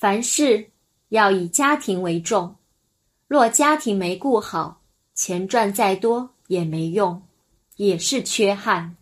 凡事要以家庭为重。若家庭没顾好钱赚再多也没用也是缺憾。